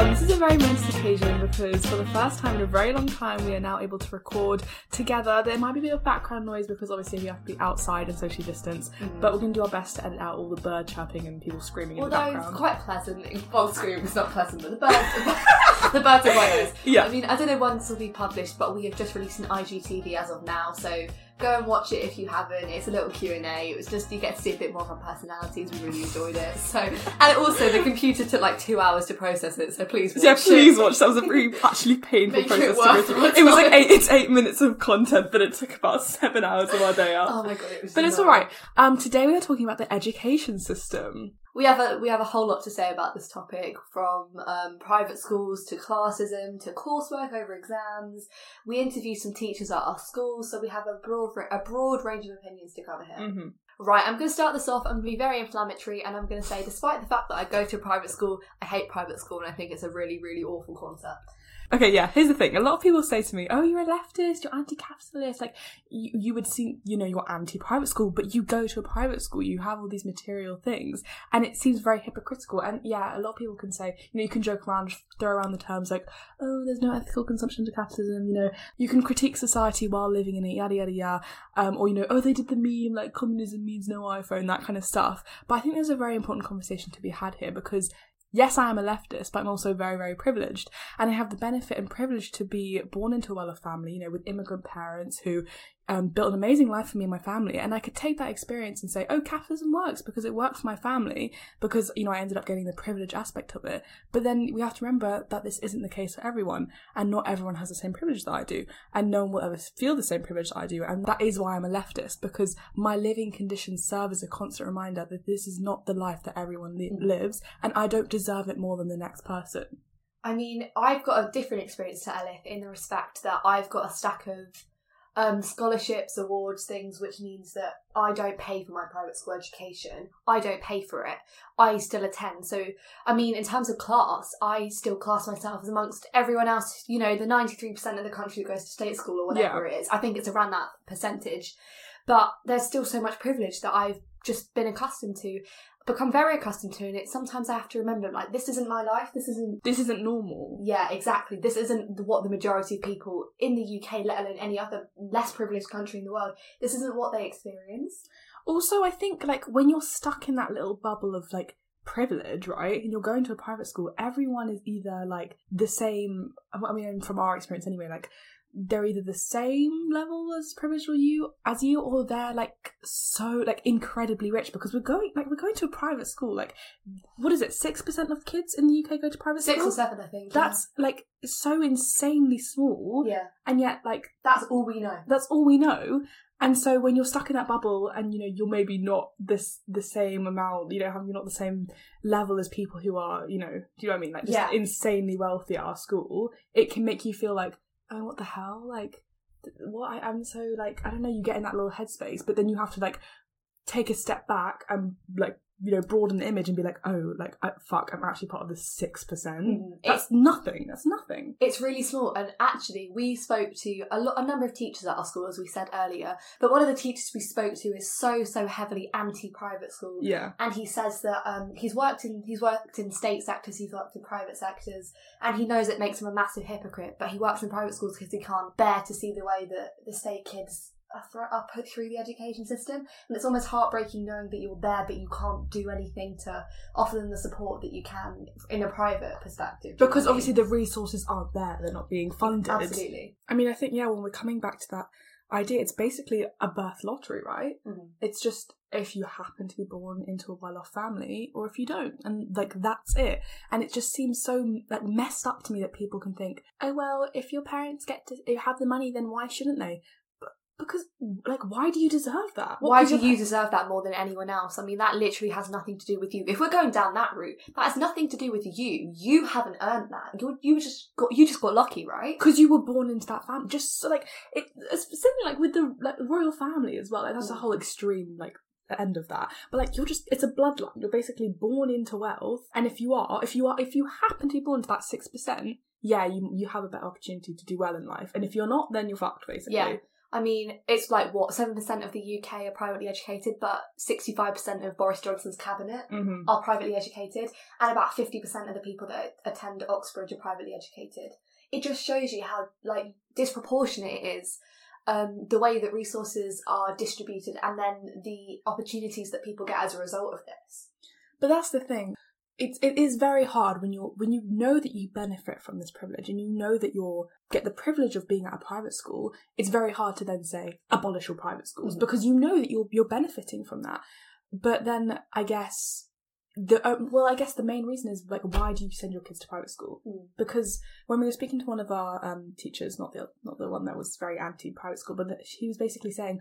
Um, this is a very momentous occasion because for the first time in a very long time, we are now able to record together. There might be a bit of background noise because obviously we have to be outside and socially distance, but we're going to do our best to edit out all the bird chirping and people screaming in the Although it's quite pleasant. Well, scream is not pleasant, but the birds, the birds are quite nice. Yeah. I mean, I don't know when this will be published, but we have just released an IGTV as of now, so go and watch it if you haven't. It's a little Q and A. It was just you get to see a bit more of our personalities. We really enjoyed it. So, and also the computer took like two hours to process it. So please watch yeah, please it. watch. That was a very actually painful Make it process to go through. It was like eight, it's eight minutes of content, but it took about seven hours of our day out. Oh my god, it was. but it's all right. Um, today we are talking about the education system. We have a we have a whole lot to say about this topic, from um, private schools to classism to coursework over exams. We interviewed some teachers at our school, so we have a broad a broad range of opinions to cover here. hmm Right, I'm going to start this off. I'm going to be very inflammatory, and I'm going to say, despite the fact that I go to a private school, I hate private school, and I think it's a really really awful concept. Okay, yeah. Here's the thing. A lot of people say to me, "Oh, you're a leftist. You're anti-capitalist. Like, you, you would see, you know, you're anti-private school, but you go to a private school. You have all these material things, and it seems very hypocritical. And yeah, a lot of people can say, you know, you can joke around, throw around the terms like, "Oh, there's no ethical consumption to capitalism." You know, you can critique society while living in it, yada yada yada. Um, or you know, oh, they did the meme like communism means no iPhone, that kind of stuff. But I think there's a very important conversation to be had here because yes, I am a leftist, but I'm also very, very privileged. And I have the benefit and privilege to be born into a well off family, you know, with immigrant parents who um, built an amazing life for me and my family. And I could take that experience and say, oh, capitalism works because it worked for my family, because, you know, I ended up getting the privilege aspect of it. But then we have to remember that this isn't the case for everyone, and not everyone has the same privilege that I do, and no one will ever feel the same privilege that I do. And that is why I'm a leftist, because my living conditions serve as a constant reminder that this is not the life that everyone li- lives, and I don't deserve it more than the next person. I mean, I've got a different experience to Elif in the respect that I've got a stack of um, scholarships, awards, things, which means that I don't pay for my private school education. I don't pay for it. I still attend. So, I mean, in terms of class, I still class myself as amongst everyone else, you know, the 93% of the country that goes to state school or whatever it is. I think it's around that percentage. But there's still so much privilege that I've just been accustomed to, become very accustomed to, and it sometimes I have to remember, like, this isn't my life, this isn't This isn't normal. yeah, exactly. This isn't what the majority of people in the UK, let alone any other less privileged country in the world, this isn't what they experience. Also, I think like when you're stuck in that little bubble of like privilege, right, and you're going to a private school, everyone is either like the same. I mean, from our experience anyway, like they're either the same level as privileged or you as you, or they're like so like incredibly rich because we're going like we're going to a private school. Like, what is it? Six percent of kids in the UK go to private Six school. or seven, I think. That's like so insanely small, yeah. yeah, and yet like that's all we know. that's all we know. And so when you're stuck in that bubble and you know you're maybe not this the same amount, you know, have you're not the same level as people who are, you know, do you know what I mean? Like just Yeah. insanely wealthy at our school, it can make you feel like, oh, what the hell? Like, what? I, I'm so like, I don't know. You get in that little headspace, but then you have to like take a step back and like you know broaden the image and be like, oh, like I, fuck, I'm actually part of the six percent. Mhm. That's nothing. That's nothing. It's really small, and actually, we spoke to a, lot, a number of teachers at our school, as we said earlier. But one of the teachers we spoke to is so so heavily anti-private school, Yeah. and he says that um, he's worked in he's worked in state sectors, he's worked in private sectors, and he knows it makes him a massive hypocrite. But he works in private schools because he can't bear to see the way that the state kids are, put through the education system, and it's almost heartbreaking knowing that you're there, but you can't do anything to offer them the support that you can in a private perspective. Do you know Because obviously the resources aren't there; they're not being funded. absolutely. I mean, I think yeah, when we're coming back to that idea, it's basically a birth lottery, right? Mhm. It's just if you happen to be born into a well-off family, or if you don't, and like that's it. And it just seems so like messed up to me that people can think, oh well, if your parents get to have the money, then why shouldn't they? Because like, why do you deserve that? What Why do you deserve that more than anyone else? I mean, that literally has nothing to do with you. If we're going down that route, that has nothing to do with you. You haven't earned that. You you just got you just got lucky, right? because you were born into that family. Just so, like it, it's something like with the like royal family as well. Like that's a Mm. whole extreme like end of that. But like you're just it's a bloodline. You're basically born into wealth, and if you are, if you are, if you happen to be born to that six percent, yeah, you you have a better opportunity to do well in life. And if you're not, then you're fucked basically. Yeah. I mean, it's like what seven percent of the UK are privately educated, but sixty-five percent of Boris Johnson's cabinet Mm-hmm. are privately educated, and about fifty percent of the people that attend Oxbridge are privately educated. It just shows you how like disproportionate it is um, the way that resources are distributed, and then the opportunities that people get as a result of this. But that's the thing. It's it is very hard when you're when you know that you benefit from this privilege and you know that you're get the privilege of being at a private school. It's very hard to then say abolish all private schools Mhm. because you know that you're you're benefiting from that. But then I guess the uh, well, I guess the main reason is like why do you send your kids to private school? Mm. Because when we were speaking to one of our um, teachers, not the not the one that was very anti private school, but that he was basically saying,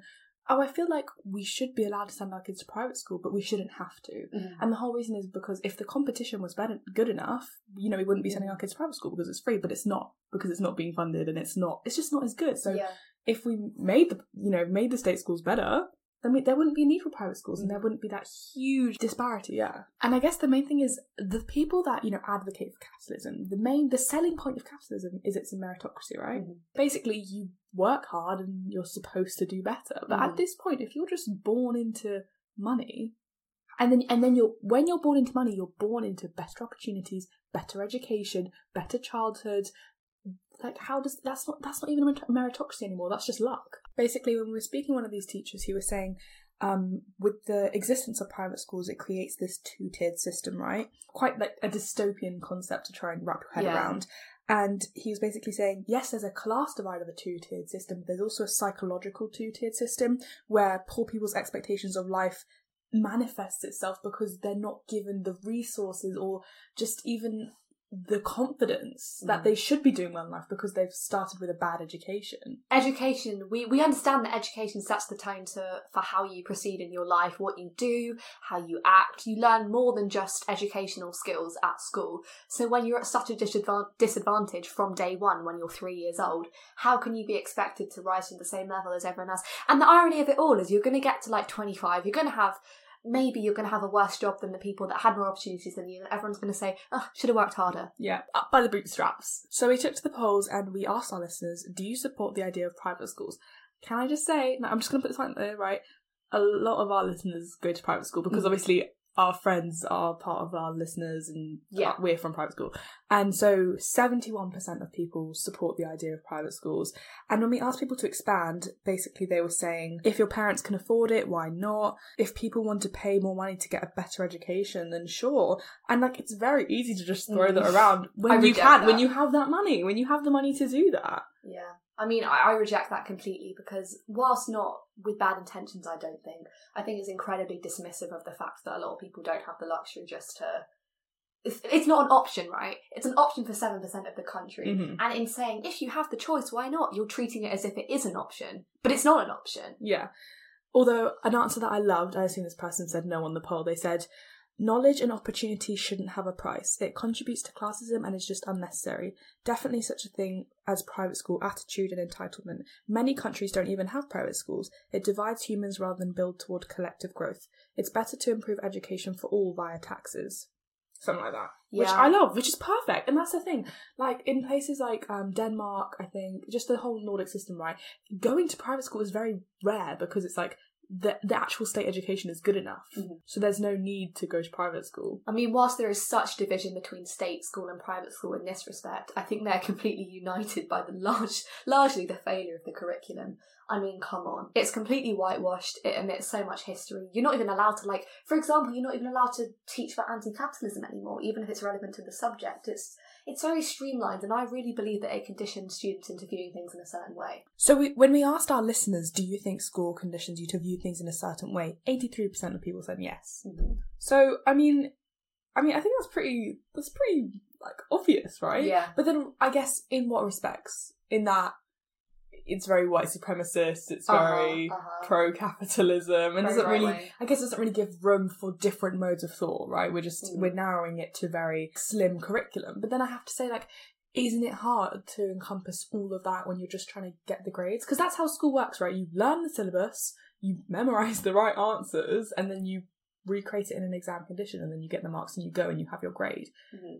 "Oh, I feel like we should be allowed to send our kids to private school, but we shouldn't have to." Mm. And the whole reason is because if the competition was better, good enough, you know, we wouldn't be sending our kids to private school because it's free, but it's not because it's not being funded and it's not, it's just not as good. So yeah, if we made the, you know, made the state schools better, then we, there wouldn't be a need for private schools and there wouldn't be that huge disparity. Yeah. And I guess the main thing is the people that, you know, advocate for capitalism, the main, the selling point of capitalism is it's a meritocracy, right? Mhm. Basically, you work hard and you're supposed to do better. But at Mhm. this point, if you're just born into money, and then and then you're when you're born into money, you're born into better opportunities, better education, better childhood. Like how does that's not that's not even a meritocracy anymore. That's just luck. Basically, when we were speaking to one of these teachers, he was saying, um, with the existence of private schools, it creates this two tiered system, right? Quite like a dystopian concept to try and wrap your head Yeah. around. And he was basically saying, yes, there's a class divide of a two tiered system, but there's also a psychological two tiered system where poor people's expectations of life manifests itself because they're not given the resources or just even the confidence that Mm. they should be doing well in life because they've started with a bad education. education we, we understand that education sets the tone to for how you proceed in your life what you do how you act you learn more than just educational skills at school so when you're at such a disadvan- disadvantage from day one when you're three years old how can you be expected to rise to the same level as everyone else and the irony of it all is you're going to get to like 25 you're going to have maybe you're going to have a worse job than the people that had more opportunities than you and everyone's going to say oh should have worked harder Yeah, up by the bootstraps. So we took to the polls and we asked our listeners, do you support the idea of private schools? Can I just say, I'm just going to put this out there, right? A lot of our listeners go to private school because Mhm. obviously our friends are part of our listeners and Yeah. we're from private school. And so 71% of people support the idea of private schools. And when we asked people to expand, basically they were saying, if your parents can afford it, why not? If people want to pay more money to get a better education, then sure. And like, it's very easy to just throw that Mm. around I when you can, when you have that money, when you have the money to do that. Yeah. I mean, I, I reject that completely because, whilst not with bad intentions, I don't think, I think it's incredibly dismissive of the fact that a lot of people don't have the luxury just to. It's, it's not an option, right? It's an option for 7% of the country. Mhm. And in saying, if you have the choice, why not? You're treating it as if it is an option, but it's not an option. Yeah. Although an answer that I loved, I assume this person said no on the poll. They said, "Knowledge and opportunity shouldn't have a price. It contributes to classism and is just unnecessary. Definitely such a thing as private school attitude and entitlement. Many countries don't even have private schools. It divides humans rather than build toward collective growth. It's better to improve education for all via taxes." Something like that. Which I love, which is perfect. And that's the thing. Like in places like um, Denmark, I think, just the whole Nordic system, right? going to private school is very rare because it's like the the actual state education is good enough, Mhm. so there's no need to go to private school. I mean, whilst there is such division between state school and private school in this respect, I think they're completely united by the large, largely the failure of the curriculum. I mean, come on. It's completely whitewashed. It omits so much history. You're not even allowed to, like, for example, you're not even allowed to teach about anti-capitalism anymore, even if it's relevant to the subject. It's it's very streamlined, and I really believe that it conditions students into viewing things in a certain way. So we, when we asked our listeners, do you think school conditions you to view things in a certain way? Eighty three percent of people said yes. Mm-hmm. So I mean, I mean, I think that's pretty that's pretty like obvious, right? Yeah. But then I guess in what respects? In that it's very white supremacist. It's very Uh-huh, uh-huh. pro capitalism, and Very doesn't really right-wing. I guess it doesn't really give room for different modes of thought, right? We're just Mm. we're narrowing it to very slim curriculum. But then I have to say, like, isn't it hard to encompass all of that when you're just trying to get the grades? Because that's how school works, right? You learn the syllabus, you memorize the right answers, and then you recreate it in an exam condition and then you get the marks and you go and you have your grade.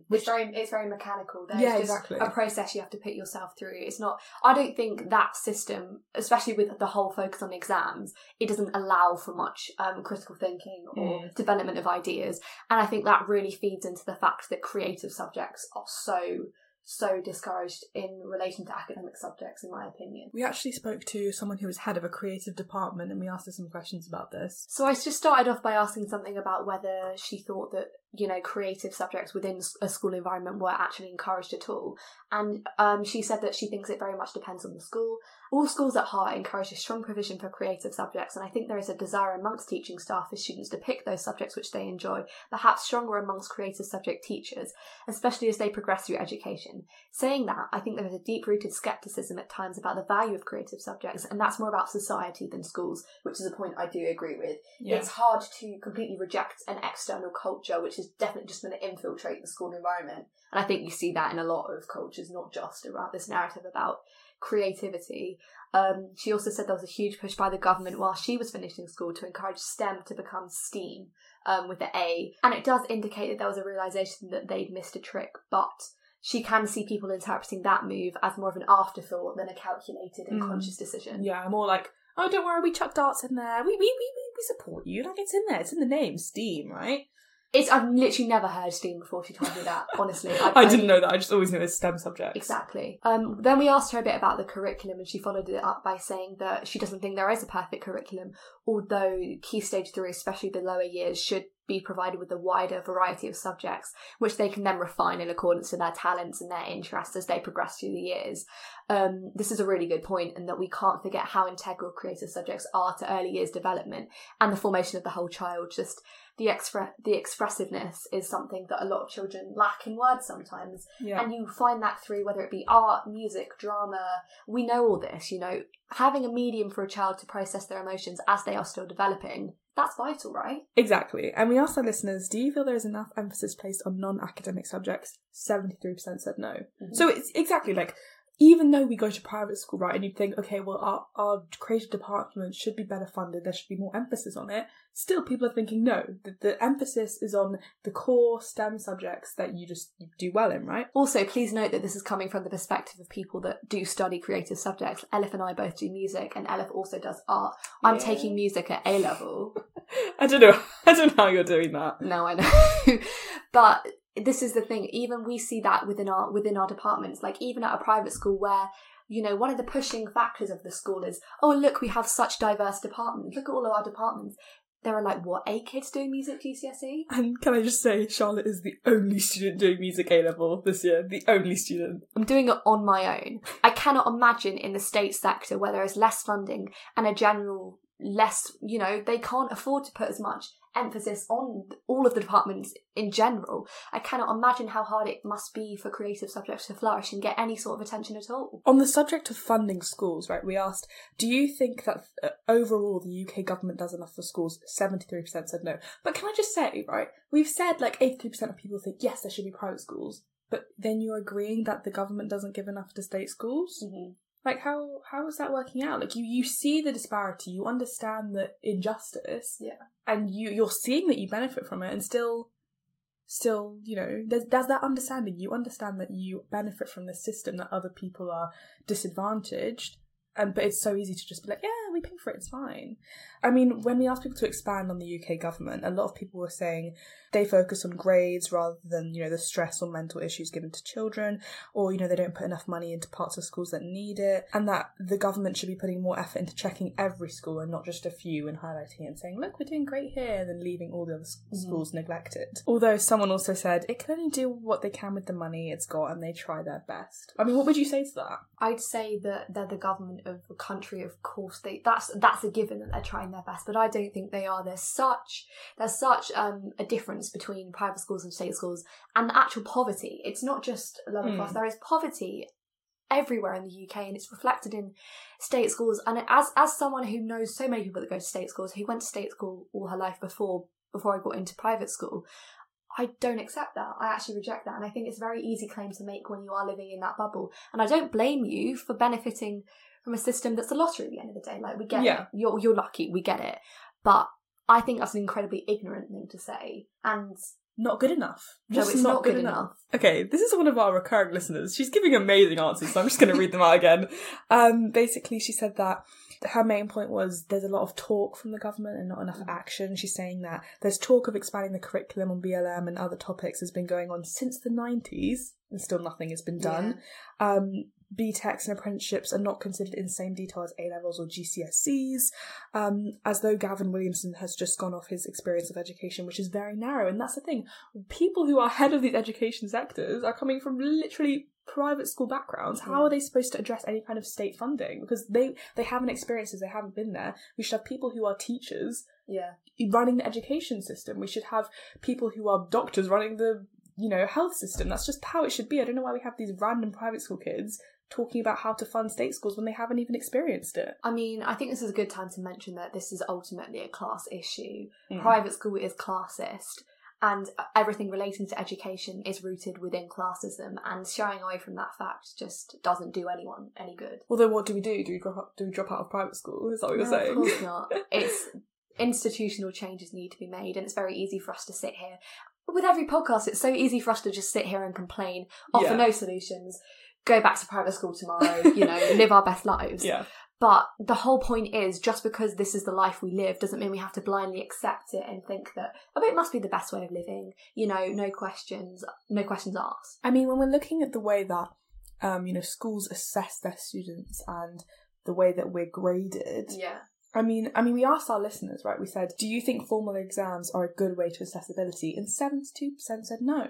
Which very it's very mechanical. There's Yeah, exactly. a process you have to put yourself through. It's not. I don't think that system, especially with the whole focus on exams, it doesn't allow for much um, critical thinking or Mm. development of ideas. And I think that really feeds into the fact that creative subjects are so so discouraged in relation to academic subjects, in my opinion. We actually spoke to someone who was head of a creative department and we asked her some questions about this. So I just started off by asking something about whether she thought that you know creative subjects within a school environment were actually encouraged at all, and um, she said that she thinks it very much depends on the school. All schools at heart encourage a strong provision for creative subjects, and I think there is a desire amongst teaching staff for students to pick those subjects which they enjoy, perhaps stronger amongst creative subject teachers, especially as they progress through education. Saying that, I think there is a deep rooted scepticism at times about the value of creative subjects, and that's more about society than schools, which is a point I do agree with. It's hard to completely reject an external culture which is definitely just going to infiltrate the school environment. And I think you see that in a lot of cultures, not just around this narrative about creativity. Um, she also said there was a huge push by the government while she was finishing school to encourage STEM to become STEAM um, with the A. And it does indicate that there was a realization that they'd missed a trick, but she can see people interpreting that move as more of an afterthought than a calculated and Mm. conscious decision. Yeah, more like, oh, don't worry, we chucked arts in there. We we, we, we support you. Like it's in there. It's in the name, Steam, right? It's I've literally never heard STEAM before she told me that. Honestly, I, didn't know that. I just always knew it was STEM subjects. Exactly. Um, then we asked her a bit about the curriculum, and she followed it up by saying that she doesn't think there is a perfect curriculum, although Key Stage 3, especially the lower years, should be provided with a wider variety of subjects, which they can then refine in accordance to their talents and their interests as they progress through the years. Um, this is a really good point, and that we can't forget how integral creative subjects are to early years development and the formation of the whole child. Just the expre- the expressiveness is something that a lot of children lack in words sometimes Yeah. and you find that through whether it be art, music, drama. We know all this, you know. Having a medium for a child to process their emotions as they are still developing, that's vital, right? Exactly. And we asked our listeners, do you feel there is enough emphasis placed on non academic subjects? 73% said no. Mhm. So it's exactly like, even though we go to private school, right, and you think, okay, well, our, our creative department should be better funded, there should be more emphasis on it, still people are thinking, no, the, the emphasis is on the core STEM subjects that you just you do well in, right? Also, please note that this is coming from the perspective of people that do study creative subjects. Elif and I both do music, and Elif also does art. I'm Yeah. taking music at A level. I don't know. I don't know how you're doing that. No, I know. but this is the thing. Even we see that within our within our departments. Like even at a private school where you know one of the pushing factors of the school is, oh look, we have such diverse departments. Look at all of our departments. There are like what eight kids doing music GCSE. And can I just say, Charlotte is the only student doing music A level this year. The only student. I'm doing it on my own. I cannot imagine in the state sector where there is less funding and a general less, you know, they can't afford to put as much emphasis on all of the departments in general. I cannot imagine how hard it must be for creative subjects to flourish and get any sort of attention at all. On the subject of funding schools, right, we asked, do you think that uh, overall the UK government does enough for schools? 73% said no. But can I just say, right, we've said like 83% of people think, yes, there should be private schools. But then you're agreeing that the government doesn't give enough to state schools? Like how how is that working out? Like you you see the disparity, you understand the injustice, Yeah. and you you're seeing that you benefit from it, and still, still you know there's there's that understanding. You understand that you benefit from the system that other people are disadvantaged, and but it's so easy to just be like, yeah, we pay for it, it's fine. I mean, when we asked people to expand on the UK government, a lot of people were saying they focus on grades rather than you know the stress or mental issues given to children or you know they don't put enough money into parts of schools that need it and that the government should be putting more effort into checking every school and not just a few and highlighting and saying look we're doing great here than leaving all the other s- mm. schools neglected. Although someone also said it can only do what they can with the money it's got and they try their best. I mean what would you say to that? I'd say that they're the government of a country, of course. They that's that's a given that they're trying their best, but I don't think they are. There's such there's such um, a difference between private schools and state schools, and the actual poverty. It's not just lower Hmm. class. There is poverty everywhere in the UK, and it's reflected in state schools. And as as someone who knows so many people that go to state schools, who went to state school all her life before before I got into private school, I don't accept that. I actually reject that. And I think it's a very easy claim to make when you are living in that bubble. And I don't blame you for benefiting from a system that's a lottery at the end of the day. Like we get Yeah. it. You're you're lucky, we get it. But I think that's an incredibly ignorant thing to say. And Not good enough. No, it's not, not good, good enough. enough. Okay, this is one of our recurring listeners. She's giving amazing answers, so I'm just going to read them out again. Um, basically, she said that her main point was there's a lot of talk from the government and not enough Mm. action. She's saying that there's talk of expanding the curriculum on BLM and other topics has been going on since the 90s, and still nothing has been done. Um, BTECs and apprenticeships are not considered in the same detail as A levels or GCSEs, um, as though Gavin Williamson has just gone off his experience of education, which is very narrow. And that's the thing people who are head of these education sectors are coming from literally private school backgrounds. How are they supposed to address any kind of state funding? Because they, they haven't experienced this, they haven't been there. We should have people who are teachers Yeah. running the education system. We should have people who are doctors running the you know health system. That's just how it should be. I don't know why we have these random private school kids talking about how to fund state schools when they haven't even experienced it. I mean, I think this is a good time to mention that this is ultimately a class issue. Mm. Private school is classist, and everything relating to education is rooted within classism, and shying away from that fact just doesn't do anyone any good. Well, then what do we do? Do we drop out, do we drop out of private school? Is that what you're saying? Of course not. It's institutional changes need to be made, and it's very easy for us to sit here. With every podcast, it's so easy for us to just sit here and complain, offer Yeah. no solutions, go back to private school tomorrow, you know, live our best lives. yeah. But the whole point is, just because this is the life we live, doesn't mean we have to blindly accept it and think that, oh, it must be the best way of living. You know, no questions, no questions asked. I mean, when we're looking at the way that um, you know schools assess their students and the way that we're graded, Yeah. I mean, I mean, we asked our listeners, right? We said, "Do you think formal exams are a good way to assess ability?" And seventy-two percent said no.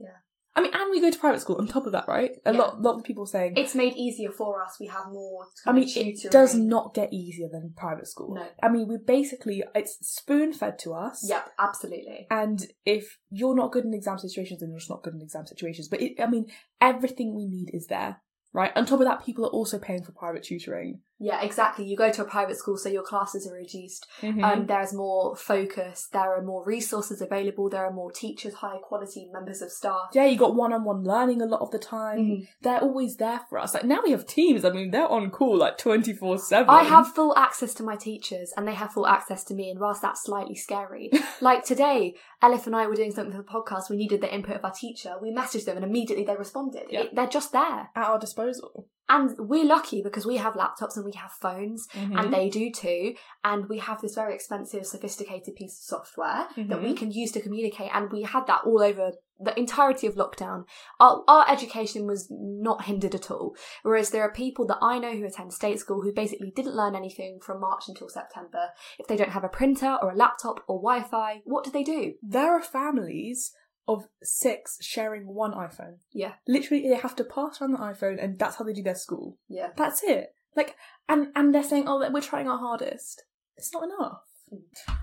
Yeah. I mean, and we go to private school on top of that, right? A Yeah. lot, lot of people saying. It's made easier for us. We have more. I mean, tutoring. it does not get easier than private school. No. I mean, we basically it's spoon fed to us. Yep, absolutely. And if you're not good in exam situations, then you're just not good in exam situations. But it, I mean, everything we need is there, right? On top of that, people are also paying for private tutoring. Yeah, exactly. You go to a private school, so your classes are reduced. Mm-hmm. Um, there's more focus. There are more resources available. There are more teachers, high quality members of staff. yeah, you got one-on-one learning a lot of the time. Mhm. They're always there for us. Like now we have teams. I mean, they're on call like twenty four seven. I have full access to my teachers, and they have full access to me. And whilst that's slightly scary, like today, Elif and I were doing something for the podcast. We needed the input of our teacher. We messaged them, and immediately they responded. Yeah. It- they're just there, at our disposal. And we're lucky because we have laptops and we have phones, Mhm. and they do too. And we have this very expensive, sophisticated piece of software that we Mhm. can use to communicate. And we had that all over the entirety of lockdown. Our, our education was not hindered at all. Whereas there are people that I know who attend state school who basically didn't learn anything from March until September. If they don't have a printer or a laptop or Wi Fi, what do they do? there are families of six sharing one iPhone. Yeah. Literally, they have to pass around the iPhone, and that's how they do their school. Yeah. That's it. Like, and and they're saying, oh, we're trying our hardest. It's not enough. Mm.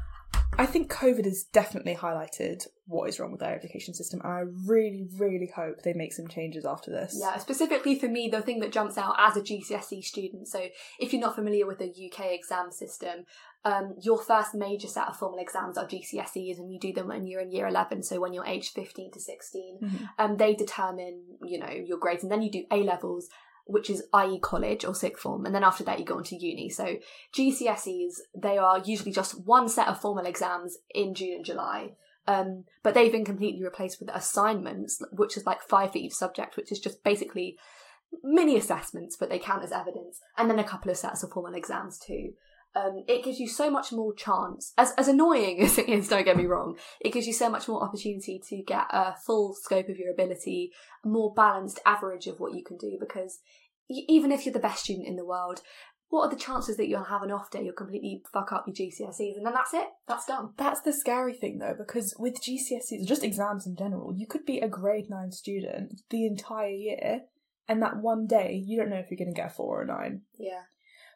I think COVID has definitely highlighted what is wrong with our education system, and I really, really hope they make some changes after this. Yeah, specifically for me, the thing that jumps out as a GCSE student. So, if you're not familiar with the UK exam system, um, your first major set of formal exams are GCSEs, and you do them when you're in year 11. So, when you're aged 15 to 16, Mhm. um, they determine, you know, your grades, and then you do A levels, which is i.e. college or sixth form, and then after that you go on to uni. So GCSEs, they are usually just one set of formal exams in June and July. Um, but they've been completely replaced with assignments, which is like five for each subject, which is just basically mini assessments, but they count as evidence, and then a couple of sets of formal exams too. Um, it gives you so much more chance, as, as annoying as it is, don't get me wrong, it gives you so much more opportunity to get a full scope of your ability, a more balanced average of what you can do, because even if you're the best student in the world, what are the chances that you'll have an off day, you'll completely fuck up your GCSEs, and then that's it, that's done. That's the scary thing though, because with GCSEs, just exams in general, you could be a grade nine student the entire year, and that one day you don't know if you're going to get a four or a nine. Yeah.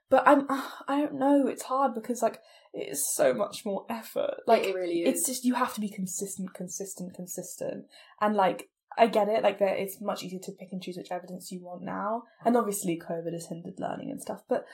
But I'm, uh, I don't know. It's hard because like it's so much more effort. Like it really is. it's just you have to be consistent, consistent, consistent, and like I get it. Like there, it's much easier to pick and choose which evidence you want now, and obviously COVID has hindered learning and stuff. But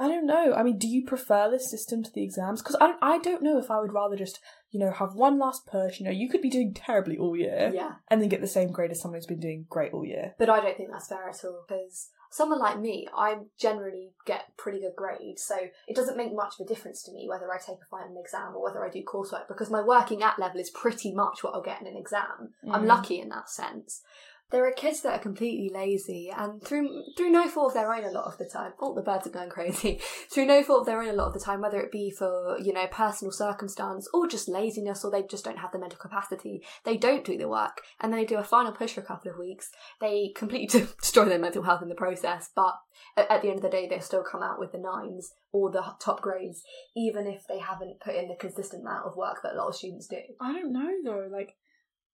I don't know. I mean, do you prefer this system to the exams? Because I don't, I don't know if I would rather just, you know, have one last push. You know, you could be doing terribly all year Yeah. and then get the same grade as someone who's been doing great all year. But I don't think that's fair at all because someone like me, I generally get pretty good grades, so it doesn't make much of a difference to me whether I take a final exam or whether I do coursework because my working at level is pretty much what I'll get in an exam. I'm Mm. lucky in that sense. There are kids that are completely lazy, and through through no fault of their own, a lot of the time. Oh, the birds are going crazy. through no fault of their own, a lot of the time, whether it be for you know personal circumstance or just laziness, or they just don't have the mental capacity, they don't do the work, and then they do a final push for a couple of weeks. They completely destroy their mental health in the process, but at the end of the day, they still come out with the nines or the top grades, even if they haven't put in the consistent amount of work that a lot of students do. I don't know though. Like,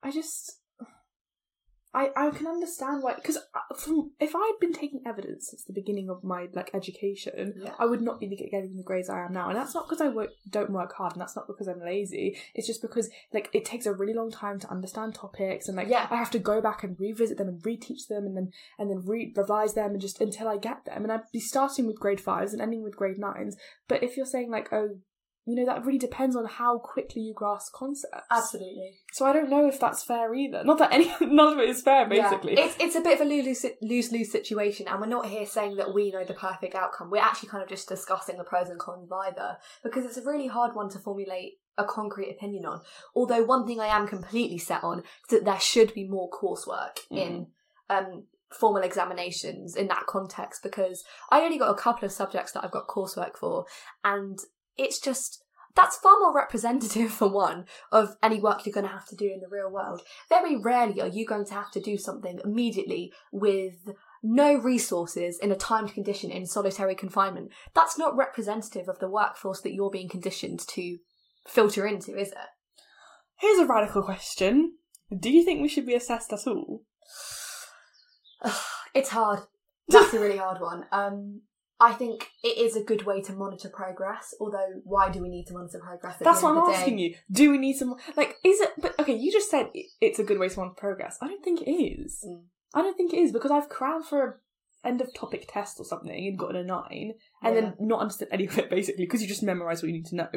I just, I I can understand why. Because uh, from if I'd been taking evidence since the beginning of my like education, Yeah. I would not be getting the grades I am now. And that's not because I work, don't work hard, and that's not because I'm lazy. It's just because like it takes a really long time to understand topics, and like Yeah. I have to go back and revisit them and reteach them, and then and then re- revise them, and just until I get them. And I'd be starting with grade fives and ending with grade nines. But if you're saying like, oh. You know, that really depends on how quickly you grasp concepts. Absolutely. So I don't know if that's fair either. Not that any none of it is fair, basically. Yeah. It's it's a bit of a lose lose lose situation, and we're not here saying that we know the perfect outcome. We're actually kind of just discussing the pros and cons either, because it's a really hard one to formulate a concrete opinion on. Although one thing I am completely set on is that there should be more coursework in um formal examinations in that context because I only got a couple of subjects that I've got coursework for and it's just that's far more representative for one of any work you're going to have to do in the real world. Very rarely are you going to have to do something immediately with no resources in a timed condition in solitary confinement. That's not representative of the workforce that you're being conditioned to filter into, is it? Here's a radical question: Do you think we should be assessed at all? it's hard. That's a really hard one. Um, I think it is a good way to monitor progress. Although, why do we need to monitor progress? At That's what I'm asking you. Do we need some like? Is it? But okay, you just said it's a good way to monitor progress. I don't think it is. Mm. I don't think it is because I've crammed for a end of topic test or something and gotten a nine, and Yeah. then not understood any of it basically because you just memorize what you need to know.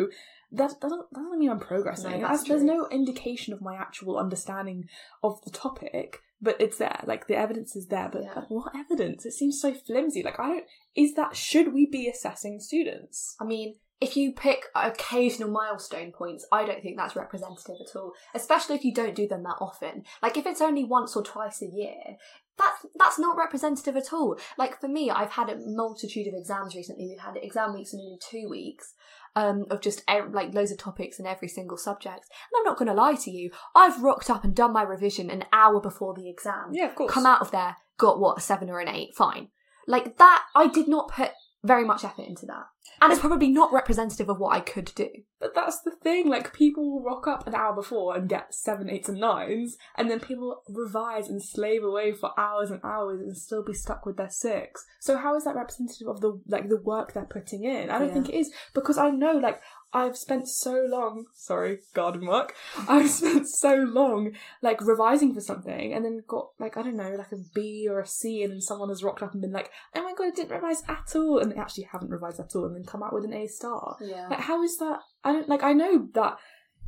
That doesn't that doesn't mean I'm progressing. No, there's no indication of my actual understanding of the topic, but it's there. Like the evidence is there, but Yeah. what evidence? It seems so flimsy. Like I don't. Is that should we be assessing students? I mean, if you pick occasional milestone points, I don't think that's representative at all. Especially if you don't do them that often. Like if it's only once or twice a year, that's that's not representative at all. Like for me, I've had a multitude of exams recently. We've had exam weeks in only two weeks. Um, of just like loads of topics in every single subject. And I'm not going to lie to you, I've rocked up and done my revision an hour before the exam. Yeah, of course. Come out of there, got what, a seven or an eight, fine. Like that, I did not put very much effort into that. And it's probably not representative of what I could do. But that's the thing, like people will rock up an hour before and get seven, eights, and nines, and then people revise and slave away for hours and hours and still be stuck with their six. So how is that representative of the like the work they're putting in? I don't Yeah. think it is because I know like I've spent so long sorry, garden work. I've spent so long like revising for something and then got like I don't know, like a B or a C and then someone has rocked up and been like, Oh my god, I didn't revise at all and they actually haven't revised at all and then come out with an A star. Yeah. Like, how is that? I don't like. I know that.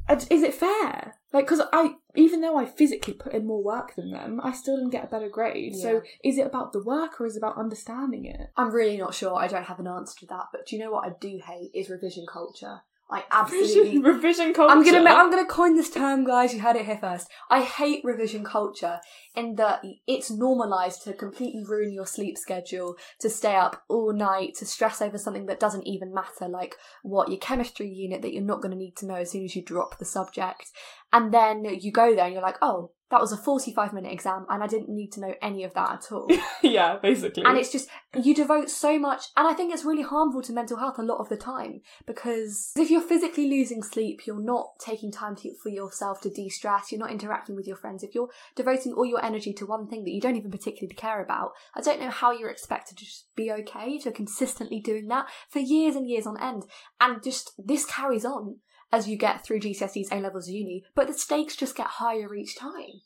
Is it fair? Like, because I, even though I physically put in more work than them, I still didn't get a better grade. Yeah. So, is it about the work or is it about understanding it? I'm really not sure. I don't have an answer to that. But do you know what I do hate is revision culture. I absolutely. revision culture. I'm gonna I'm gonna coin this term, guys. You heard it here first. I hate revision culture in that it's normalised to completely ruin your sleep schedule, to stay up all night, to stress over something that doesn't even matter, like what your chemistry unit that you're not gonna need to know as soon as you drop the subject, and then you go there and you're like, oh, that was a 45 minute exam, and I didn't need to know any of that at all. yeah, basically. And it's just, you devote so much, and I think it's really harmful to mental health a lot of the time because if you're physically losing sleep, you're not taking time to, for yourself to de stress, you're not interacting with your friends. If you're devoting all your energy to one thing that you don't even particularly care about, I don't know how you're expected to just be okay to consistently doing that for years and years on end. And just, this carries on as you get through GCSEs, A levels, uni, but the stakes just get higher each time.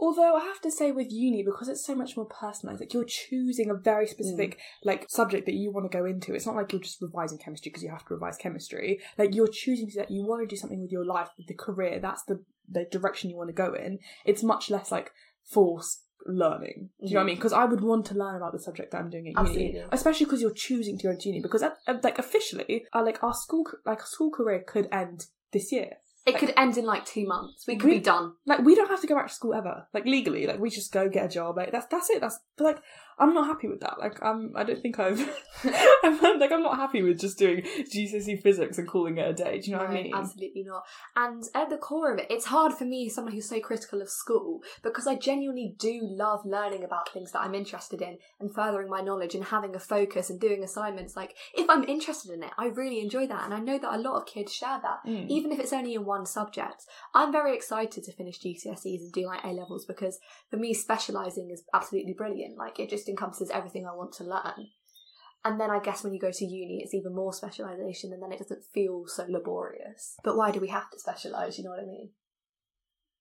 Although I have to say with uni, because it's so much more personalised, like you're choosing a very specific Mm. like subject that you want to go into. It's not like you're just revising chemistry because you have to revise chemistry. Like you're choosing that you want to do something with your life, with the career. That's the the direction you want to go in. It's much less like forced learning. Do you know what I Mhm. mean? Because I would want to learn about the subject that I'm doing at uni, Absolutely. especially because you're choosing to go into uni. Because at, at, like officially, uh, like our school like school career could end this year. It could end in like two months. We could We- be done. Like we don't have to go back to school ever. Like legally, like we just go get a job. Like that's that's it. That's but like I'm not happy with that. Like I'm I don't think I've I'm like I'm not happy with just doing GCSE physics and calling it a day. Do you know what I mean? Absolutely not. And at the core of it, it's hard for me, someone who's so critical of school, because I genuinely do love learning about things that I'm interested in and furthering my knowledge and having a focus and doing assignments. Like, if I'm interested in it, I really enjoy that. And I know that a lot of kids share that, Mm. even if it's only in one subject. I'm very excited to finish GCSEs and do like A levels because for me, specialising is absolutely brilliant. Like, it just encompasses everything I want to learn. And then I guess when you go to uni, it's even more specialisation, and then it doesn't feel so laborious. But why do we have to specialise? You know what I mean?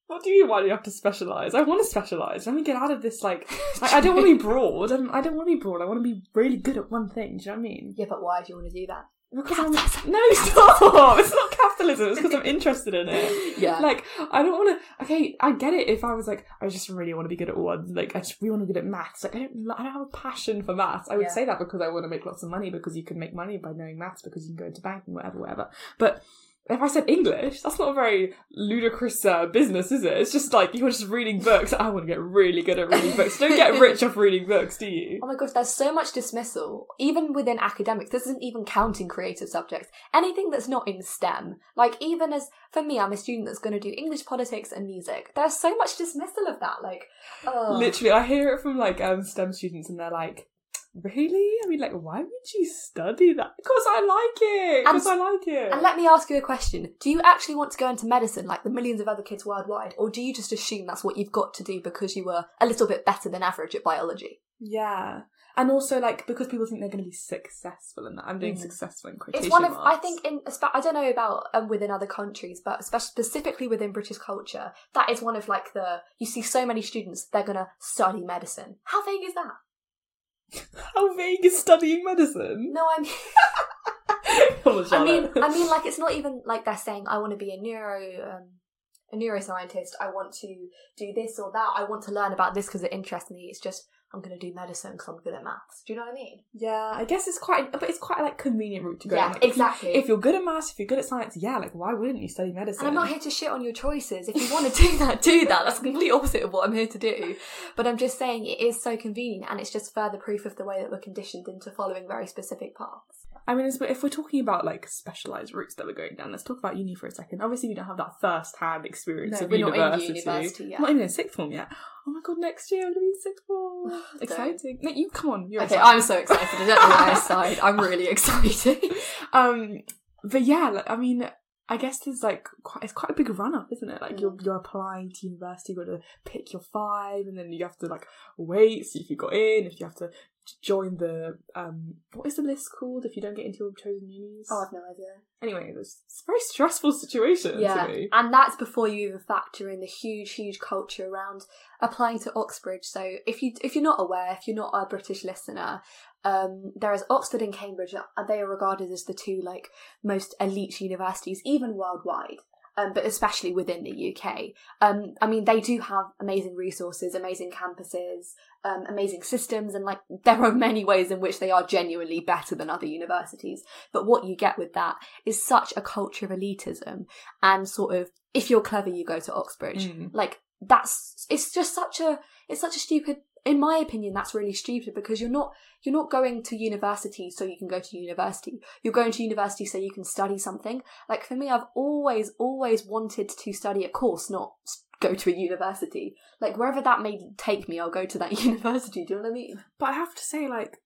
What do you mean? Why do you have to specialize? I want to specialize. Let me get out of this. Like I, I don't want to be broad. I'm, I don't want to be broad. I want to be really good at one thing. Do you know what I mean? Yeah, but why do you want to do that? Because I'm no stop. It's not capitalism. It's because I'm interested in it. Yeah. Like I don't want to. Okay, I get it. If I was like, I just really want to be good at one. Like I just really want to be good at maths. Like I don't. I don't have a passion for maths. I would Yeah. say that because I want to make lots of money. Because you can make money by knowing maths. Because you can go into banking, whatever, whatever. But if I said English, that's not a very ludicrous uh, business, is it? It's just like you're just reading books. I want to get really good at reading books. Don't get rich off reading books, do you? Oh my gosh, there's so much dismissal, even within academics. This isn't even counting creative subjects. Anything that's not in STEM. Like, even as, for me, I'm a student that's going to do English, politics, and music. There's so much dismissal of that. Like, oh. Literally, I hear it from like um, STEM students, and they're like, "Really? I mean, like, why would you study that? Because I like it. Because I like it." And let me ask you a question. Do you actually want to go into medicine like the millions of other kids worldwide? Or do you just assume that's what you've got to do because you were a little bit better than average at biology? yeah, and also like because people think they're going to be successful in that. I'm doing Mm. successful in quotation It's one of, I think, in I don't know about um, within other countries, but especially specifically within British culture, that is one of like the, you see so many students, they're going to study medicine. How vague is that? how vague is studying medicine? No, I mean, I mean, I mean, like it's not even like they're saying I want to be a neuro, um, a neuroscientist. I want to do this or that. I want to learn about this because it interests me. It's just I'm going to do medicine because I'm good at maths. Do you know what I mean? yeah, I guess it's quite, but it's quite a like convenient route to go. Yeah, Like, if you- exactly. If you're good at maths, if you're good at science, yeah, like why wouldn't you study medicine? And I'm not here to shit on your choices. If you want to do that, do that. That's the complete opposite of what I'm here to do. But I'm just saying it is so convenient and it's just further proof of the way that we're conditioned into following very specific paths. I mean, if we're talking about like specialized routes that we're going down, let's talk about uni for a second. Obviously, we don't have that first-hand experience No, of we're not in university. university yet. Not even in sixth form yet. Oh my god, next year I'm gonna be in sixth form. Exciting! No, you come on. You're Okay, excited. I'm so excited. I don't know why I sighed. I'm really excited. um, but yeah, like, I mean, I guess there's like quite it's quite a big run up, isn't it? Like you're Mm. you're applying to university, you've got to pick your five, and then you have to like wait, see if you got in, if you have to join the um what is the list called if you don't get into your chosen unis. Oh, I've no idea. Anyway, it's it's a very stressful situation Yeah, to me. and that's before you even factor in the huge, huge culture around applying to Oxbridge. So if you if you're not aware, if you're not a British listener, um, there is Oxford and Cambridge. and They are regarded as the two like most elite universities, even worldwide. Um, but especially within the UK. Um, I mean, they do have amazing resources, amazing campuses, um, amazing systems, and like there are many ways in which they are genuinely better than other universities. But what you get with that is such a culture of elitism and sort of if you're clever you go to oxbridge Mm. like that's it's just such a it's such a stupid in my opinion that's really stupid because you're not you're not going to university so you can go to university you're going to university so you can study something like for me i've always always wanted to study a course not go to a university like wherever that may take me i'll go to that university do you know what i mean But I have to say, like,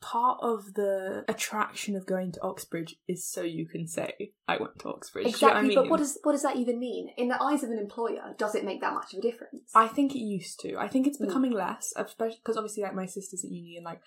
part of the attraction of going to Oxbridge is so you can say, I went to Oxbridge. Do you know what I exactly mean? but what does what does that even mean in the eyes of an employer does it make that much of a difference I think it used to. I think it's Mm. becoming less, especially because obviously, like my sister's at uni and like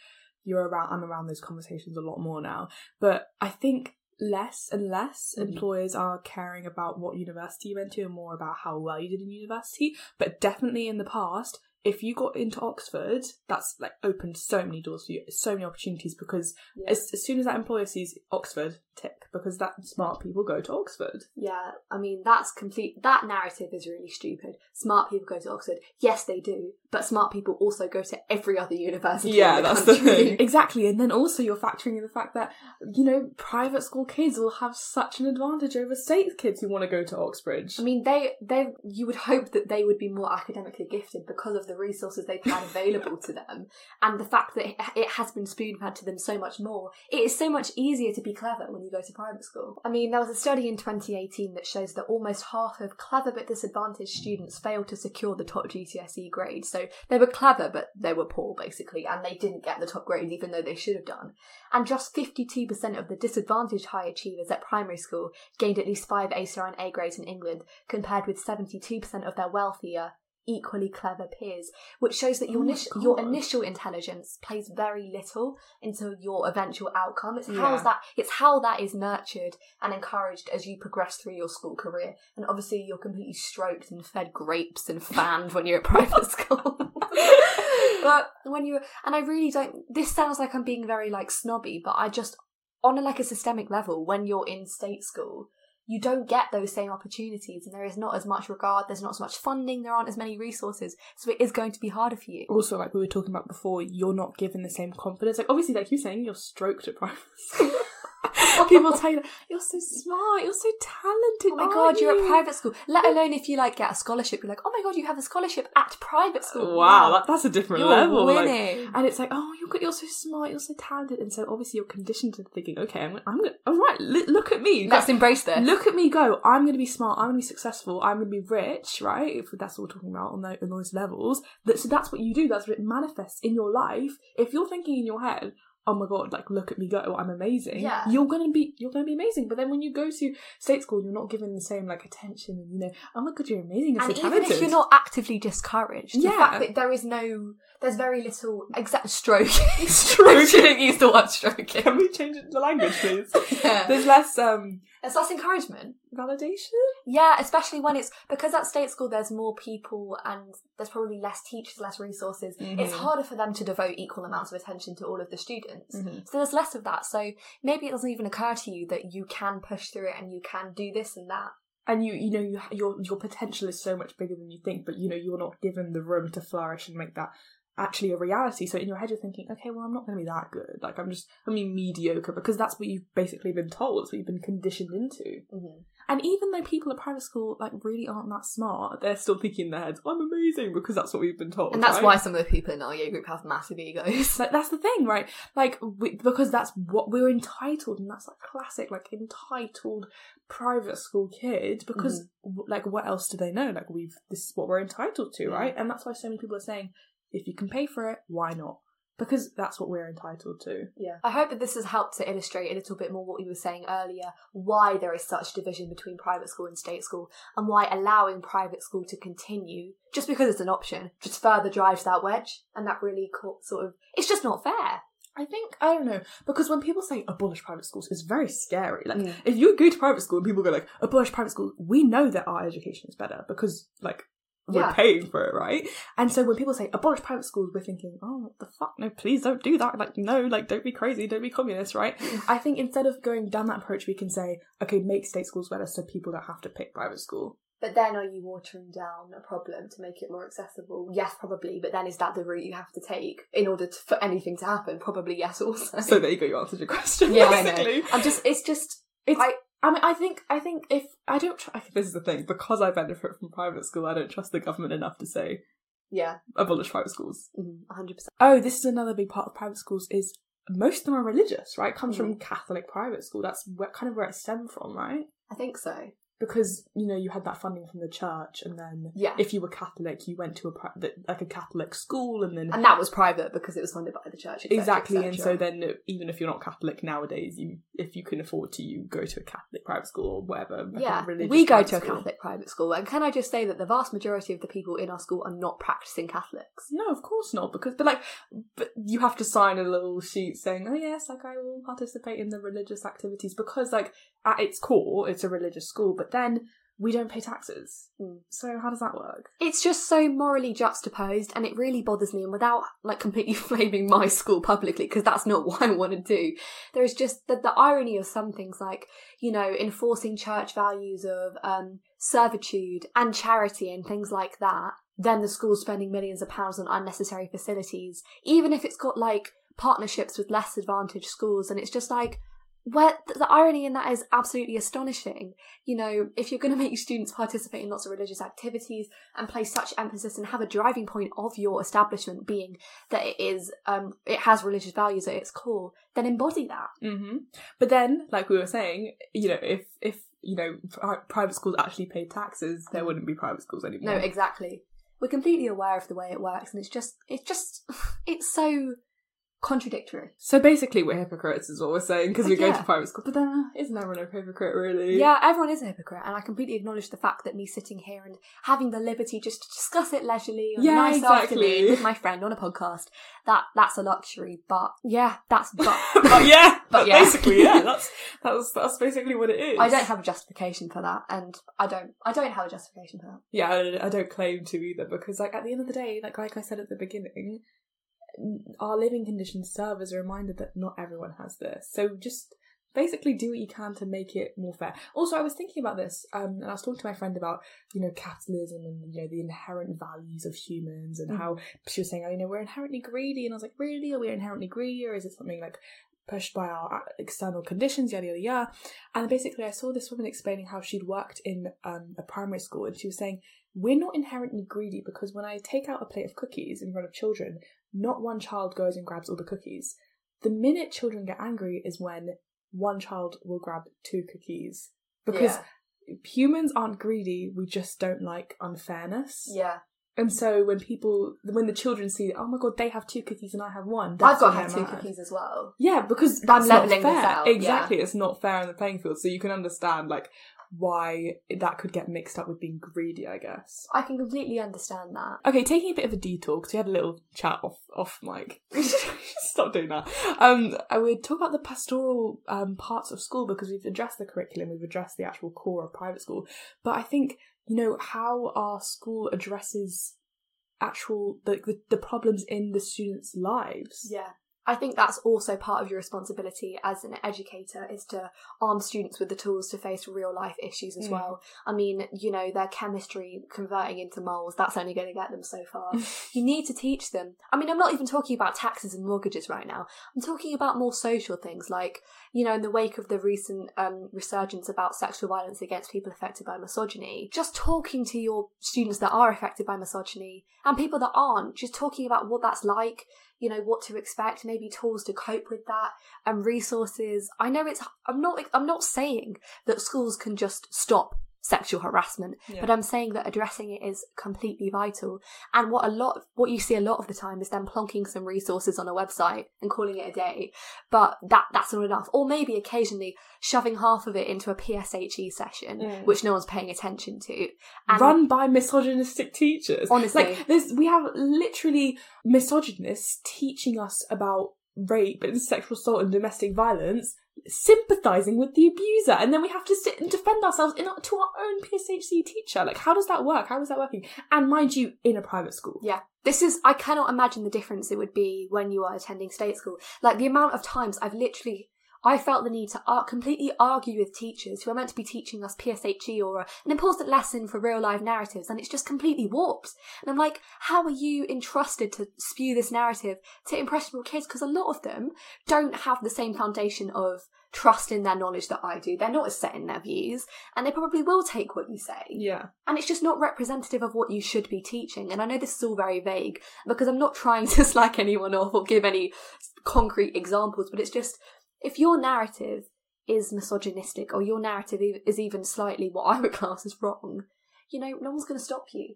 you're around. I'm around those conversations a lot more now. But I think less and less Mhm. employers are caring about what university you went to and more about how well you did in university. But definitely in the past, if you got into Oxford, that's like opened so many doors for you, so many opportunities because Yeah. as, as soon as that employer sees Oxford, tick, because that smart people go to Oxford. Yeah, I mean that's complete. That narrative is really stupid. Smart people go to Oxford. Yes, they do, but smart people also go to every other university. in the country. Exactly. And then also you're factoring in the fact that, you know, private school kids will have such an advantage over state kids who want to go to Oxbridge. I mean, they they you would hope that they would be more academically gifted because of the resources they've had available to them, and the fact that it, it has been spoon fed to them so much more. It is so much easier to be clever when you go to private school. I mean, there was a study in 2018 that shows that almost half of clever but disadvantaged students failed to secure the top GCSE grade. So they were clever, but they were poor basically, and they didn't get the top grades even though they should have done. And just 52% of the disadvantaged high achievers at primary school gained at least five A star and A grades in England, compared with 72% of their wealthier, equally clever peers, which shows that your, Oh my your initial intelligence plays very little into your eventual outcome. It's Yeah. how that it's how that is nurtured and encouraged as you progress through your school career. And obviously, you're completely stroked and fed grapes and fanned when you're at private school. but when you and I really don't. This sounds like I'm being very like snobby, but I just on a like a systemic level when you're in state school you don't get those same opportunities and there is not as much regard there's not as much funding there aren't as many resources so it is going to be harder for you also, like we were talking about before, you're not given the same confidence. Like, obviously, like you're saying, you're stroked at school. People tell you, you're so smart, you're so talented. Oh my god, you're you?" at private school. Let alone if you like get a scholarship, you're like, oh my god, you have a scholarship at private school. Wow, that, that's a different you're level. like- and it's like, oh, you're you're so smart, you're so talented, and so obviously you're conditioned to thinking, okay, I'm, I'm gonna, all right, look at me, Let's embrace this. look at me go. I'm going to be smart. I'm going to be successful. I'm going to be rich, right? If that's what we're talking about on, the, on those levels. That, so that's what you do. That's what it manifests in your life. If you're thinking in your head, oh my god, like look at me go, I'm amazing. Yeah. You're gonna be you're gonna be amazing. But then when you go to state school, you're not given the same like attention and you know, oh my god, you're amazing. You're and so even talented. if you're not actively discouraged, the Yeah. fact that there is no, there's very little exact stroking. Stroking. shouldn't use the word stroking. Can we change to language, please? Yeah. There's less um It's less encouragement. validation. Yeah, especially when it's because at state school there's more people and there's probably less teachers, less resources. It's Mhm. harder for them to devote equal amounts of attention to all of the students. Mhm. So there's less of that. So maybe it doesn't even occur to you that you can push through it and you can do this and that. and you you know you, your your potential is so much bigger than you think but you know you're not given the room to flourish and make that actually a reality. So in your head you're thinking okay well i'm not going to be that good. Like i'm just i mean mediocre because that's what you've basically been told. That's what you've been conditioned into. Mm-hmm. and even though people at private school like really aren't that smart they're still thinking in their heads i'm amazing because that's what we've been told And that's right? why some of the people in our year group have massive egos. like that's the thing right? Like we, because that's what we're entitled and that's like classic like entitled private school kid because w like what else do they know? Like we've this is what we're entitled to right? And that's why so many people are saying if you can pay for it why not because that's what we're entitled to Yeah. I hope that this has helped to illustrate a little bit more what we were saying earlier, why there is such division between private school and state school, and why allowing private school to continue, just because it's an option, just further drives that wedge, and that really sort of, it's just not fair. I think I don't know because when people say abolish private schools, it's very scary. Like Mm. if you go to private school and people go like abolish private schools, we know that our education is better because like we're Yeah. paying for it, right? And so when people say abolish private schools, we're thinking, oh, what the fuck? No, please don't do that. Like no, like don't be crazy, don't be communist, right? I think instead of going down that approach, we can say, okay, make state schools better so people don't have to pick private school. But then are you watering down a problem to make it more accessible? Yes, probably, but then is that the route you have to take in order to, for anything to happen? Probably yes also. So there you go, you answered your question. yeah, I know. I'm just, it's just, It's, I- I, mean, I think, I think if I don't, tr- this is the thing because I benefit from private school, I don't trust the government enough to say yeah, abolish private schools. mhm, 100%. Oh, this is another big part of private schools is most of them are religious, right? It comes from Mm. Catholic private school. That's where, kind of where it stemmed from, right? I think so. Because you know you had that funding from the church, and then Yeah. if you were Catholic, you went to a like a Catholic school, and then And that was private because it was funded by the church. et cetera, et exactly. And so then even if you're not Catholic nowadays, you if you can afford to, you go to a Catholic private school or whatever. yeah, religious we go to a school. Catholic private school, and can I just say that the vast majority of the people in our school are not practicing Catholics? No, of course not. Because, but like, but you have to sign a little sheet saying, "Oh yes, like I will participate in the religious activities," because like at its core, it's a religious school. But then we don't pay taxes, Mm. so how does that work? It's just so morally juxtaposed, and it really bothers me. And without like completely flaming my school publicly, because that's not what I want to do, there is just the, the irony of some things, like you know, enforcing church values of um, servitude and charity and things like that. Then the school's spending millions of pounds on unnecessary facilities, even if it's got like partnerships with less advantaged schools, and it's just like. Where the irony in that is absolutely astonishing. You know, if you're going to make your students participate in lots of religious activities, and place such emphasis and have a driving point of your establishment being that it is um it has religious values at its core then embody that Mm-hmm. But then, like we were saying, you know, if if you know pri- private schools actually paid taxes, there wouldn't be private schools anymore. no exactly we're completely aware of the way it works and it's just it's just it's so contradictory So basically, we're hypocrites, is what we're saying, because we go to private school. But then, uh, isn't everyone a hypocrite, really? yeah everyone is a hypocrite and i completely acknowledge the fact that me sitting here and having the liberty just to discuss it leisurely on Yeah, a nice exactly. afternoon with my friend on a podcast that that's a luxury but yeah that's but but yeah, But yeah. basically, yeah, that's that's that's basically what it is. I don't have a justification for that, and I don't. I don't have a justification for that. Yeah, I, I don't claim to either because, like, at the end of the day, like like I said at the beginning, our living conditions serve as a reminder that not everyone has this. So just basically do what you can to make it more fair. Also, I was thinking about this, um, and I was talking to my friend about you know capitalism and you know the inherent values of humans and Mhm. how she was saying, oh, you know, we're inherently greedy, and I was like, really, are we inherently greedy, or is it something like pushed by our uh, external conditions, yada yada yada. And basically, I saw this woman explaining how she'd worked in um, a primary school, and she was saying, We're not inherently greedy because when I take out a plate of cookies in front of children, not one child goes and grabs all the cookies. The minute children get angry is when one child will grab two cookies. Because humans aren't greedy, we just don't like unfairness. yeah, And so when people, when the children see, oh my god, they have two cookies and I have one, I've got to have two mad. cookies as well. Yeah, because that's not this fair. out, yeah. exactly, it's not fair on the playing field. So you can understand like why that could get mixed up with being greedy, I guess. I can completely understand that. Okay, taking a bit of a detour because we had a little chat off off mic. Stop doing that. Um, I would talk about the pastoral um parts of school because we've addressed the curriculum, we've addressed the actual core of private school, but I think you know how our school addresses actual the the, the problems in the students' lives. Yeah. I think that's also part of your responsibility as an educator is to arm students with the tools to face real life issues as Mm. well. I mean, you know, their chemistry converting into moles, that's only going to get them so far. you need to teach them. I mean, I'm not even talking about taxes and mortgages right now. I'm talking about more social things like, you know, in the wake of the recent um, resurgence about sexual violence against people affected by misogyny, just talking to your students that are affected by misogyny and people that aren't, just talking about what that's like, you know, what to expect, maybe tools to cope with that and resources. I know it's, I'm not, I'm not saying that schools can just stop sexual harassment, Yeah. but I'm saying that addressing it is completely vital. And what a lot, what you see a lot of the time is them plonking some resources on a website and calling it a day. But that that's not enough. Or maybe occasionally shoving half of it into a PSHE session, Mm. which no one's paying attention to. And run by misogynistic teachers. Honestly. like there's we have literally misogynists teaching us about rape and sexual assault and domestic violence, sympathizing with the abuser, and then we have to sit and defend ourselves in our, to our own PSHE teacher. Like, how does that work? How is that working? And mind you, in a private school. Yeah. This is, I cannot imagine the difference it would be when you are attending state school. Like the amount of times I've literally, I felt the need to ar- completely argue with teachers who are meant to be teaching us PSHE or a, an important lesson for real life narratives, and it's just completely warped. And I'm like, how are you entrusted to spew this narrative to impressionable kids? Because a lot of them don't have the same foundation of trust in their knowledge that I do. They're not as set in their views, and they probably will take what you say Yeah. and it's just not representative of what you should be teaching. And I know this is all very vague because I'm not trying to slack anyone off or give any concrete examples, but it's just if your narrative is misogynistic or your narrative is even slightly what I would class as wrong, you know, no one's going to stop you.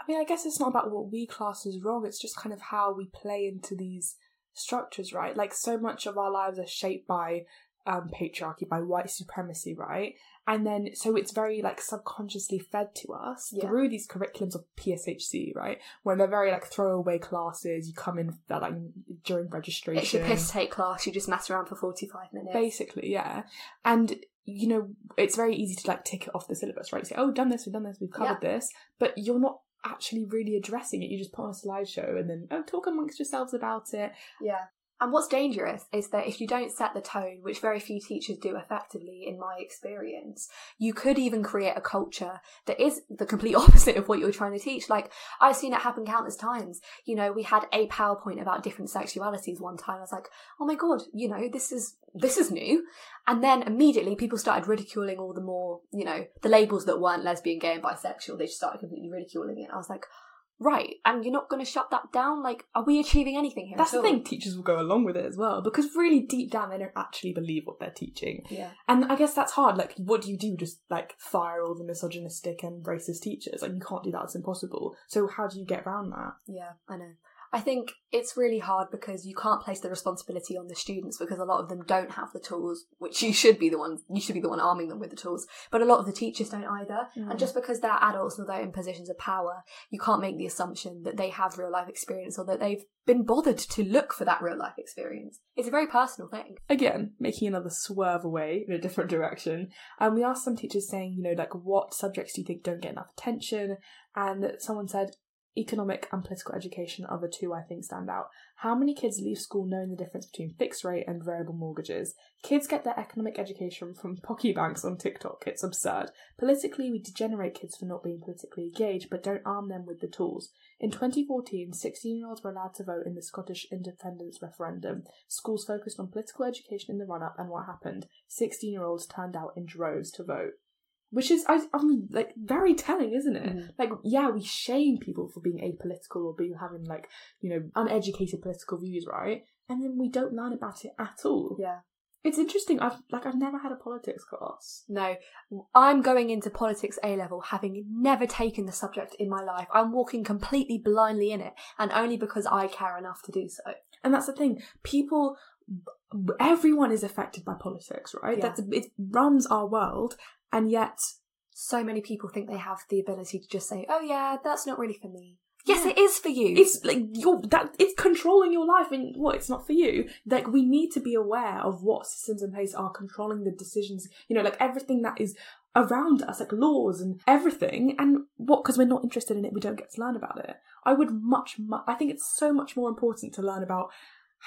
I mean, I guess it's not about what we class as wrong, it's just kind of how we play into these structures, right? Like, so much of our lives are shaped by um, patriarchy, by white supremacy, right? And then, so it's very like subconsciously fed to us Yeah. through these curriculums of PSHE, right? When they're very like throwaway classes. You come in they're, like during registration. It's your piss take class. You just mess around for forty five minutes. Basically, yeah. And you know, it's very easy to like tick it off the syllabus, right? You say, "Oh, done this, we've done this, we've covered this," but you're not actually really addressing it. You just put on a slideshow and then oh, talk amongst yourselves about it. Yeah. And what's dangerous is that if you don't set the tone, which very few teachers do effectively in my experience, you could even create a culture that is the complete opposite of what you're trying to teach. Like, I've seen it happen countless times. You know, we had a PowerPoint about different sexualities one time. I was like, oh my god, you know, this is, this is new. And then immediately people started ridiculing all the more, you know, the labels that weren't lesbian, gay, and bisexual. They just started completely ridiculing it. I was like, right, and you're not going to shut that down? Like, are we achieving anything here? That's the thing. Teachers will go along with it as well because really deep down they don't actually believe what they're teaching. Yeah. And I guess that's hard. Like, what do you do? Just like fire all the misogynistic and racist teachers? Like, you can't do that. It's impossible. So how do you get around that? Yeah, I know. I think it's really hard because you can't place the responsibility on the students because a lot of them don't have the tools, which you should be the one you should be the one arming them with the tools. But a lot of the teachers don't either. And mm. just because they're adults and they're in positions of power, you can't make the assumption that they have real life experience or that they've been bothered to look for that real life experience. It's a very personal thing. again making another swerve away in a different direction and we asked some teachers saying you know like what subjects do you think don't get enough attention and someone said economic and political education are the two i think stand out. How many kids leave school knowing the difference between fixed rate and variable mortgages? Kids get their economic education from pocky banks on tiktok. It's absurd. Politically we degenerate kids for not being politically engaged but don't arm them with the tools. In 2014 16 year olds were allowed to vote in the scottish independence referendum. Schools focused on political education in the run up, and what happened? 16 year olds turned out in droves to vote. Which is, I, I mean, like, very telling, isn't it? Mhm. Like, yeah, we shame people for being apolitical or being having, like, you know, uneducated political views, right? And then we don't learn about it at all. Yeah. It's interesting. I've, like, I've never had a politics class. No, I'm going into politics A level having never taken the subject in my life. I'm walking completely blindly in it, and only because I care enough to do so. And that's the thing. People, everyone is affected by politics, right? Yeah. That's, it runs our world, and yet So many people think they have the ability to just say, "Oh yeah, that's not really for me." Yes, Yeah. it is for you. it's like you're that it's controlling your life and what it's not for you like we need to be aware of what systems in place are controlling the decisions you know like everything that is around us like laws and everything and what because we're not interested in it we don't get to learn about it i would much mu- i think it's so much more important to learn about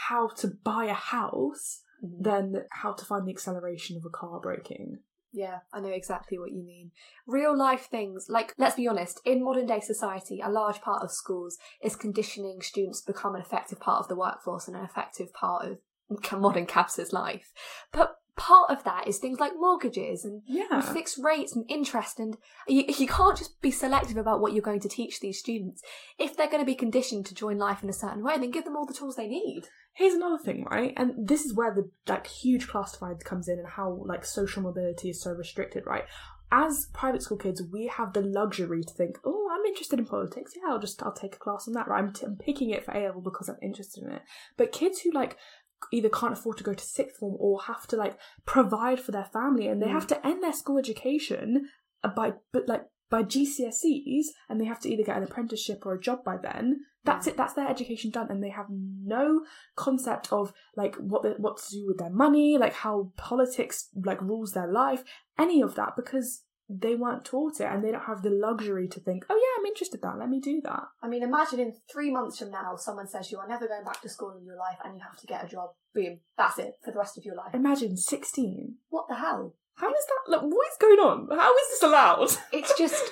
how to buy a house Mhm. than how to find the acceleration of a car braking Yeah, I know exactly what you mean. Real life things, like, let's be honest, in modern day society, a large part of schools is conditioning students to become an effective part of the workforce and an effective part of modern capitalist life. But part of that is things like mortgages and yeah and fixed rates and interest and you, you can't just be selective about what you're going to teach these students if they're going to be conditioned to join life in a certain way then give them all the tools they need Here's another thing, right? And this is where the like huge class divide comes in and how like social mobility is so restricted, right? As private school kids, we have the luxury to think, oh, I'm interested in politics. Yeah, I'll just I'll take a class on that. Right? I'm, t- I'm picking it for A level because I'm interested in it. But kids who like either can't afford to go to sixth form or have to like provide for their family and they Mm. have to end their school education uh, by but like by GCSEs and they have to either get an apprenticeship or a job by then. That's Yeah. it. That's their education done, and they have no concept of like what the, what to do with their money, like how politics like rules their life, any of that because they weren't taught it and they don't have the luxury to think, oh yeah, I'm interested in that. Let me do that. i mean imagine in three months from now someone says you are never going back to school in your life and you have to get a job boom that's it for the rest of your life Imagine 16. what the hell How is that? Like, what is going on? How is this allowed? it's just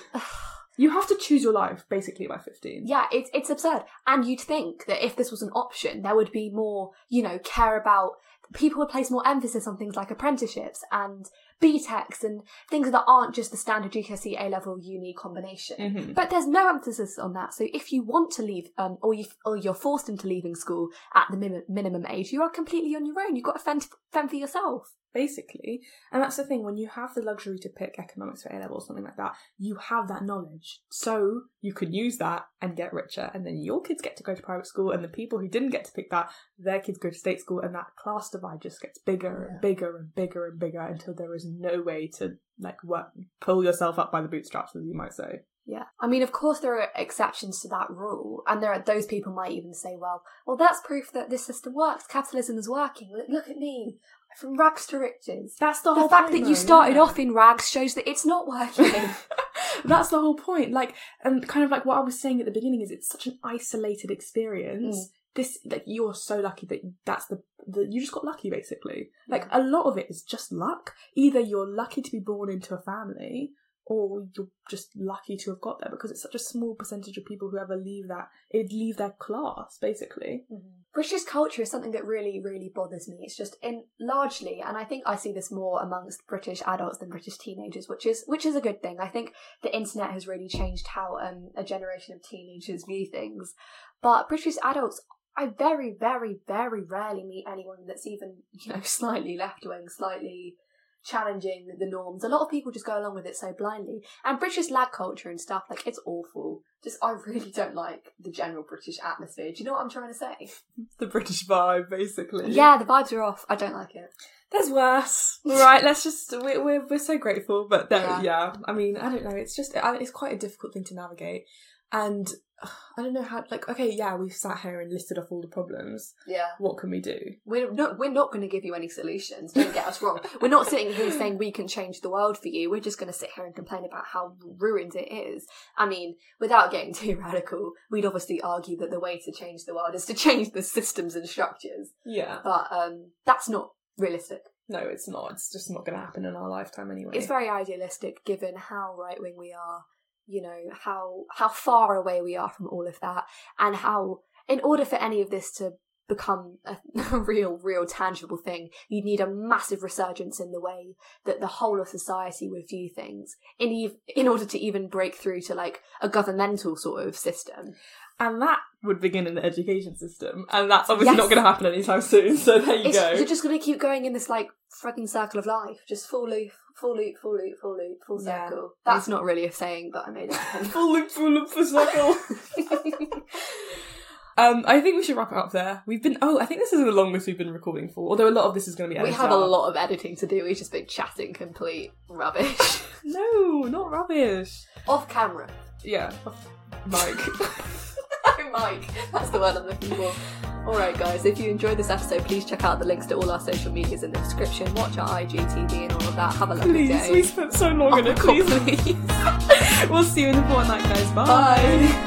You have to choose your life basically by 15. Yeah, it's it's absurd. And you'd think that if this was an option, there would be more, you know, care about people would place more emphasis on things like apprenticeships and BTECs and things that aren't just the standard GCSE A level uni combination. Mhm. But there's no emphasis on that. So if you want to leave, um, or you or you're forced into leaving school at the min- minimum age, you are completely on your own. You've got to fend, fend for yourself. basically. And that's the thing, when you have the luxury to pick economics for A level or something like that, you have that knowledge. So you can use that and get richer, and then your kids get to go to private school, and the people who didn't get to pick that, their kids go to state school, and that class divide just gets bigger Yeah. and bigger and bigger and bigger until there is no way to like work pull yourself up by the bootstraps, as you might say. Yeah. I mean, of course, there are exceptions to that rule, and there are those people might even say, "Well, well, that's proof that this system works. Capitalism is working. Look, at me, from rags to riches." That's the, The whole fact point, that you started yeah. off in rags shows that it's not working. That's the whole point. Like, and kind of like what I was saying at the beginning is it's such an isolated experience. Mm. This, like, you're so lucky that that's the, the you just got lucky basically. Like, a lot of it is just luck. Either you're lucky to be born into a family, or you're just lucky to have got there because it's such a small percentage of people who ever leave that, it leave their class basically. British culture is something that really, really bothers me. It's just in largely, and I think I see this more amongst British adults than British teenagers, which is which is a good thing. I think the internet has really changed how um, a generation of teenagers view things. But British adults, I very, very, very rarely meet anyone that's even you know slightly left wing, slightly challenging the norms. A lot of people just go along with it so blindly. And British lag culture and stuff, like it's awful. Just I really don't like the general British atmosphere. Do you know what I'm trying to say? The British vibe basically. Yeah, the vibes are off. I don't like it. There's worse. Right, let's just we're we're, we're so grateful, but there, Yeah. yeah. I mean, I don't know. It's just it's quite a difficult thing to navigate, and I don't know how. Like, okay, yeah, we've sat here and listed off all the problems. Yeah. What can we do? We're not, we're not going to give you any solutions. Don't get us wrong. We're not sitting here saying we can change the world for you. We're just going to sit here and complain about how ruined it is. I mean, without getting too radical, we'd obviously argue that the way to change the world is to change the systems and structures. Yeah. But um, that's not realistic. No, it's not. It's just not going to happen in our lifetime anyway. It's very idealistic given how right wing we are, you know, how how far away we are from all of that, and how in order for any of this to become a, a real, real tangible thing, you'd need a massive resurgence in the way that the whole of society would view things in ev- in order to even break through to like a governmental sort of system. and that would begin in the education system, and that's obviously Yes. not going to happen anytime soon. So there you It's, go. you're just going to keep going in this like fucking circle of life, just full loop, full loop, full loop, full loop, full Yeah. circle. That's not really a saying, but I made it happen. full loop, full loop, full circle. Um, I think we should wrap it up there. We've been oh, I think this is the longest we've been recording for. Although a lot of this is going to be we edited have a out. lot of editing to do. We've just been chatting complete rubbish No, not rubbish. off camera. Yeah, mic. Oh, mic, that's the word I'm looking for. All right, guys. If you enjoyed this episode, please check out the links to all our social medias in the description. Watch our IGTV and all of that. Have a lovely please, day. Please, we spent so long on Oh, it. God, Please, please. we'll see you in the fortnight, guys. Bye. Bye.